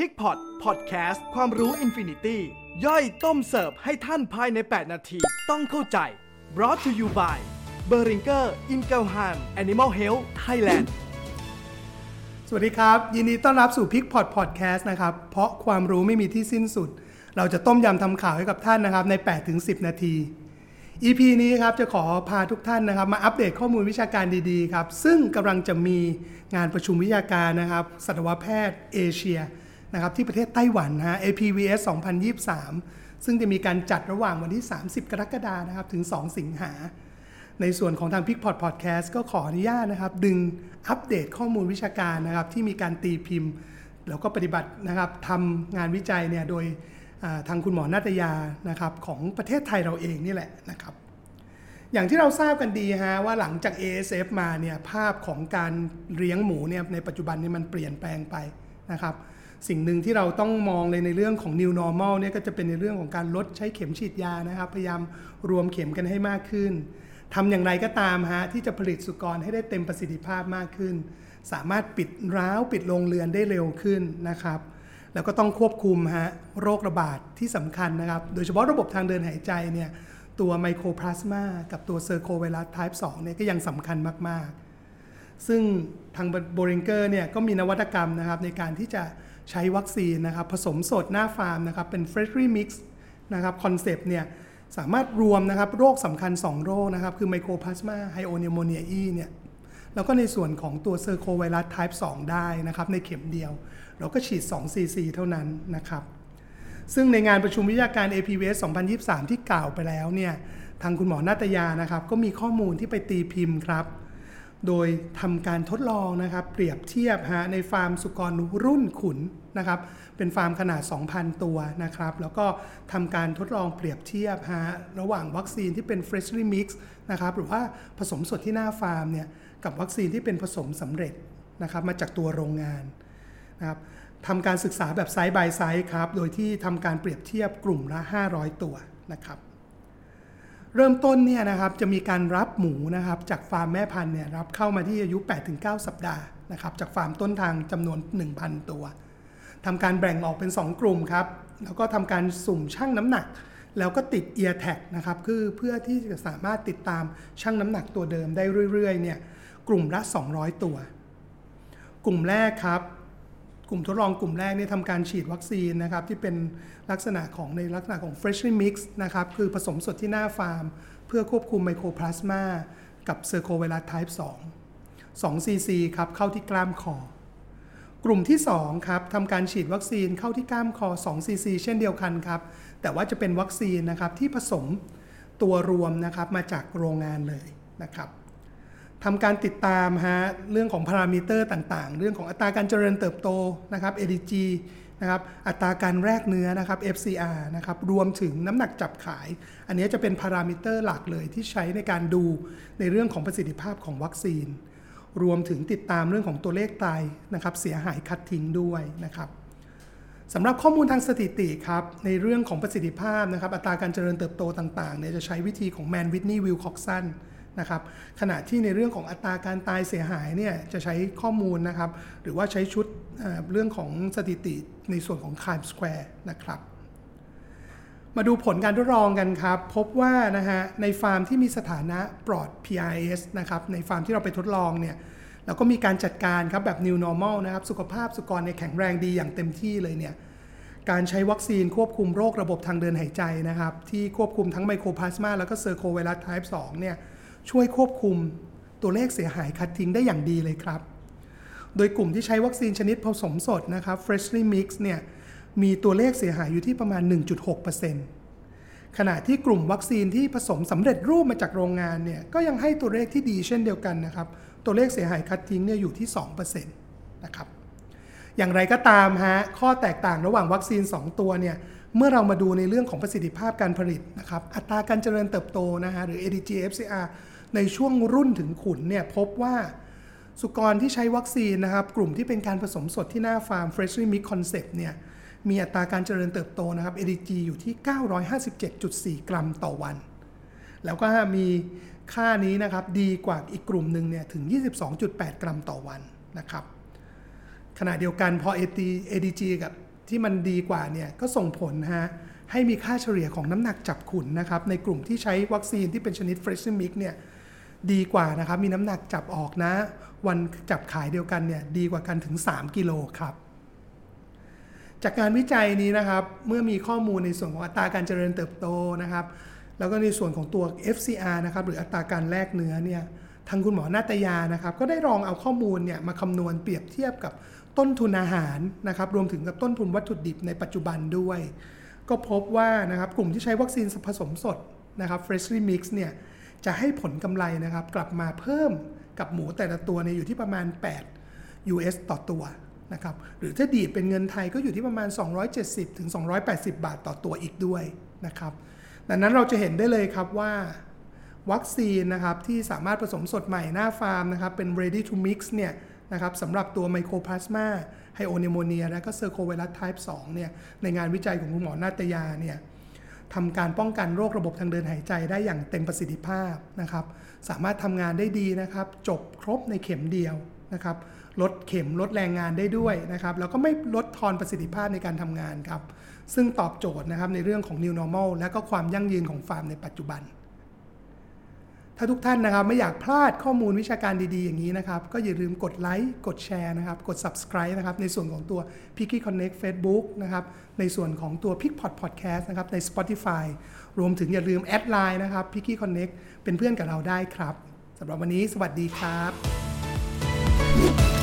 Pig Pot Podcast ความรู้ infinity ย่อยต้มเสิร์ฟให้ท่านภายใน 8 นาที ต้องเข้าใจ brought to you by b e r i n g e r i n g e l h a m Animal Health Thailand สวัสดีครับ ยินดีต้อนรับสู่ Pig Pot Podcast นะครับ เพราะความรู้ไม่มีที่สิ้นสุด เราจะต้มยำทำข่าวให้กับท่านนะครับ ใน 8-10 นาที EP นี้ครับจะขอพาทุกท่านนะครับ มาอัปเดตข้อมูลวิชาการดีๆครับ ซึ่งกำลังจะมีงานประชุมวิชาการนะครับสัตวแพทย์เอเชีย นะครับที่ประเทศไต้หวันนะฮะ APVS 2023 ซึ่งจะมีการจัดระหว่างวันที่ 30 กรกฎานะครับถึง 2 สิงหา ในส่วนของทาง p i c p o t Podcast ก็ขออนุญาตนะครับ ดึงอัปเดตข้อมูลวิชาการนะครับที่มีการตีพิมพ์ แล้วก็ปฏิบัตินะครับทำงานวิจัยเนี่ยโดยทางคุณหมอนาตยานะครับของประเทศไทยเราเองนี่แหละนะครับอย่างที่เราทราบกันดีฮะว่าหลังจาก ASF มาเนี่ยภาพของการเลี้ยงหมูเนี่ยในปัจจุบันนี้มันเปลี่ยนแปลงไปนะครับ สิ่งหนึ่งที่เราต้องมองเลยในเรื่องของ new normal เนี่ยก็จะเป็นในเรื่องของการลดใช้เข็มฉีดยานะครับ พยายามรวมเข็มกันให้มากขึ้นทำอย่างไรก็ตามฮะที่จะผลิตสุกรให้ได้เต็มประสิทธิภาพมากขึ้น สามารถปิดร้าวปิดโรงเรือนได้เร็วขึ้นนะครับ แล้วก็ต้องควบคุมฮะโรคระบาดที่สำคัญนะครับ โดยเฉพาะระบบทางเดินหายใจเนี่ยตัว Mycoplasma กับตัว Circovirus type 2เนี่ยก็ยังสำคัญมาก ๆ ซึ่งทาง Boehringer เนี่ยก็มีนวัตกรรมนะครับในการที่จะ ใช้วัคซีนนะครับผสมสดหน้าฟาร์มนะครับเป็น freshly mix นะครับคอนเซปต์เนี่ยสามารถรวมนะครับโรคสำคัญ 2 โรคนะครับคือ Mycoplasma hyopneumoniae เนี่ยแล้วก็ในส่วนของตัว Circovirus type 2 ได้นะครับในเข็มเดียว เราก็ฉีด 2 cc เท่านั้นนะครับซึ่งในงานประชุมวิทยาการ APVS 2023 ที่กล่าวไปแล้วเนี่ยทางคุณหมอนาตยานะครับก็มีข้อมูลที่ไปตีพิมพ์ครับ โดยทำการทดลองนะครับเปรียบเทียบฮะในฟาร์มสุกรรุ่นขุนนะครับเป็นฟาร์มขนาด 2,000 ตัวนะครับแล้วก็ทำการทดลองเปรียบเทียบฮะระหว่างวัคซีนที่เป็น freshly mix นะครับหรือว่าผสมสดที่หน้าฟาร์มเนี่ยกับวัคซีนที่เป็นผสมสำเร็จนะครับมาจากตัวโรงงานนะครับทำการศึกษาแบบ side by side ครับโดยที่ทำการเปรียบเทียบกลุ่มละ 500 ตัวนะครับ เริ่มต้นเนี่ยนะครับจะมีการรับหมูนะครับจากฟาร์มแม่พันธุ์เนี่ยรับเข้ามาที่อายุ 8-9 สัปดาห์นะครับจากฟาร์มต้นทางจำนวน 1,000 ตัวทำการแบ่งออกเป็น 2 กลุ่มครับแล้วก็ทำการสุ่มชั่งน้ำหนัก แล้วก็ติด ear tag นะครับคือเพื่อที่จะสามารถติดตามชั่งน้ำหนักตัวเดิมได้เรื่อยๆเนี่ยกลุ่มละ 200 ตัว กลุ่มแรกครับ กลุ่มทดลองกลุ่มแรกเนี่ยทำการฉีดวัคซีนนะครับที่เป็นลักษณะของในลักษณะของ freshly mix นะครับคือผสมสดที่หน้าฟาร์ม เพื่อควบคุม Mycoplasma กับ Circovirus type 2 2 cc ครับเข้าที่กล้ามคอ กลุ่มที่2ครับทำการฉีดวัคซีนเข้าที่กล้ามคอ2 cc เช่นเดียวกันครับ แต่ว่าจะเป็นวัคซีนนะครับที่ผสมตัวรวมนะครับมาจากโรงงานเลยนะครับ ทำการติดตามฮะเรื่องของพารามิเตอร์ต่างๆ เรื่องของอัตราการเจริญเติบโตนะครับ ADG นะครับอัตราการแลกเนื้อนะครับ FCR นะครับรวมถึงน้ำหนักจับขาย อันนี้จะเป็นพารามิเตอร์หลักเลยที่ใช้ในการดูในเรื่องของประสิทธิภาพของวัคซีน รวมถึงติดตามเรื่องของตัวเลขตายนะครับเสียหายคัดทิ้งด้วยนะครับสำหรับข้อมูลทางสถิติครับในเรื่องของประสิทธิภาพนะครับอัตราการเจริญเติบโตต่างๆเนี่ยจะใช้วิธีของ Mann-Whitney Wilcoxon นะครับขณะที่ในเรื่องของอัตราการตายเสียหายเนี่ยจะใช้ข้อมูลนะครับ หรือว่าใช้ชุดเรื่องของสถิติในส่วนของ Chi-Square นะครับ มาดูผลการทดลองกันครับ พบว่านะฮะในฟาร์มที่มีสถานะปลอด PRRS นะครับในฟาร์มที่เราไปทดลองเนี่ยแล้วก็มีการจัดการครับแบบ New Normal นะครับ สุขภาพสุกรในแข็งแรงดีอย่างเต็มที่เลยเนี่ยการใช้วัคซีนควบคุมโรคระบบทางเดินหายใจนะครับ ที่ควบคุมทั้งไมโครพลาสมาแล้วก็เซอร์โคไวรัส type 2เนี่ย ช่วยควบคุมตัวเลขเสียหายคัดทิ้งได้อย่างดีเลยครับ โดยกลุ่มที่ใช้วัคซีนชนิดผสมสดนะครับ freshly mix เนี่ยมีตัวเลขเสียหายอยู่ที่ประมาณ 1.6%ขณะที่กลุ่มวัคซีนที่ผสมสำเร็จรูปมาจากโรงงานเนี่ยก็ยังให้ตัวเลขที่ดีเช่นเดียวกันนะครับ ตัวเลขเสียหายคัดทิ้งเนี่ยอยู่ที่ 2%นะครับอย่างไรก็ตามฮะข้อแตกต่างระหว่างวัคซีน 2 ตัวเนี่ยเมื่อเรามาดูในเรื่องของประสิทธิภาพการผลิตนะครับอัตราการเจริญเติบโตนะฮะหรือ ADG FCR ในช่วงรุ่นถึงขุนเนี่ยพบว่าสุกรที่ใช้วัคซีนนะครับ กลุ่มที่เป็นการผสมสดที่หน้าฟาร์ม Freshly Mix Concept เนี่ยมีอัตราการเจริญเติบโตนะครับ ADG อยู่ที่ 957.4 กรัมต่อวัน แล้วก็มีค่านี้นะครับดีกว่าอีกกลุ่มหนึ่งเนี่ยถึง 22.8 กรัมต่อวันนะครับ ขณะเดียวกันพอ ADG กับที่มันดีกว่าเนี่ยก็ส่งผลฮะให้มีค่าเฉลี่ยของน้ำหนักจับขุนนะครับ ในกลุ่มที่ใช้วัคซีนที่เป็นชนิด Fresh Mix เนี่ย ดีกว่านะครับ มีน้ำหนักจับออกนะ วันจับขายเดียวกันเนี่ยดีกว่ากันถึง 3 กิโลครับ จากการวิจัยนี้นะครับ เมื่อมีข้อมูลในส่วนของอัตราการเจริญเติบโตนะครับ แล้วก็ในส่วนของตัว FCR นะครับหรืออัตราการแลกเนื้อเนี่ยทางคุณหมอนาตยานะครับ ก็ได้ลองเอาข้อมูลเนี่ยมาคำนวณเปรียบเทียบกับต้นทุนอาหารนะครับ รวมถึงกับต้นทุนวัตถุดิบในปัจจุบันด้วย ก็พบว่านะครับกลุ่มที่ใช้วัคซีนผสมสดนะครับ freshly mix เนี่ย จะให้ผลกำไรนะครับกลับมาเพิ่มกับหมูแต่ละตัวเนี่ยอยู่ที่ประมาณ 8 US ต่อตัวนะครับหรือถ้าคิดเป็นเงินไทยก็อยู่ที่ประมาณ 270ถึง280 บาทต่อตัวอีกด้วยนะครับดังนั้นเราจะเห็นได้เลยครับว่าวัคซีนนะครับที่สามารถผสมสดใหม่หน้าฟาร์มนะครับเป็น ready to mix เนี่ยนะครับสำหรับตัว Mycoplasma hyopneumoniae และก็เซอร์โคไวรัส type 2เนี่ยในงานวิจัยของคุณหมอนาตยาเนี่ย ทำการป้องกันโรคระบบทางเดินหายใจได้อย่างเต็มประสิทธิภาพนะครับ สามารถทำงานได้ดีนะครับ จบครบในเข็มเดียวนะครับลดเข็มลดแรงงานได้ด้วยนะครับแล้วก็ไม่ลดทอนประสิทธิภาพในการทำงานครับ ซึ่งตอบโจทย์นะครับในเรื่องของ new normal และก็ความยั่งยืนของฟาร์มในปัจจุบัน ถ้าทุกท่านนะครับไม่อยากพลาดข้อมูลวิชาการดีๆ อย่างนี้นะครับ ก็อย่าลืมกดไลค์กดแชร์นะครับ กด subscribe นะครับ ในส่วนของตัว p i c k y Connect Facebook นะครับ ในส่วนของตัว p i c k p o t Podcast นะครับ ใน Spotify รวมถึงอย่าลืมแอดไลน์นะครับ p i c k y Connect เป็นเพื่อนกับเราได้ครับสำหรับวันนี้สวัสดีครับ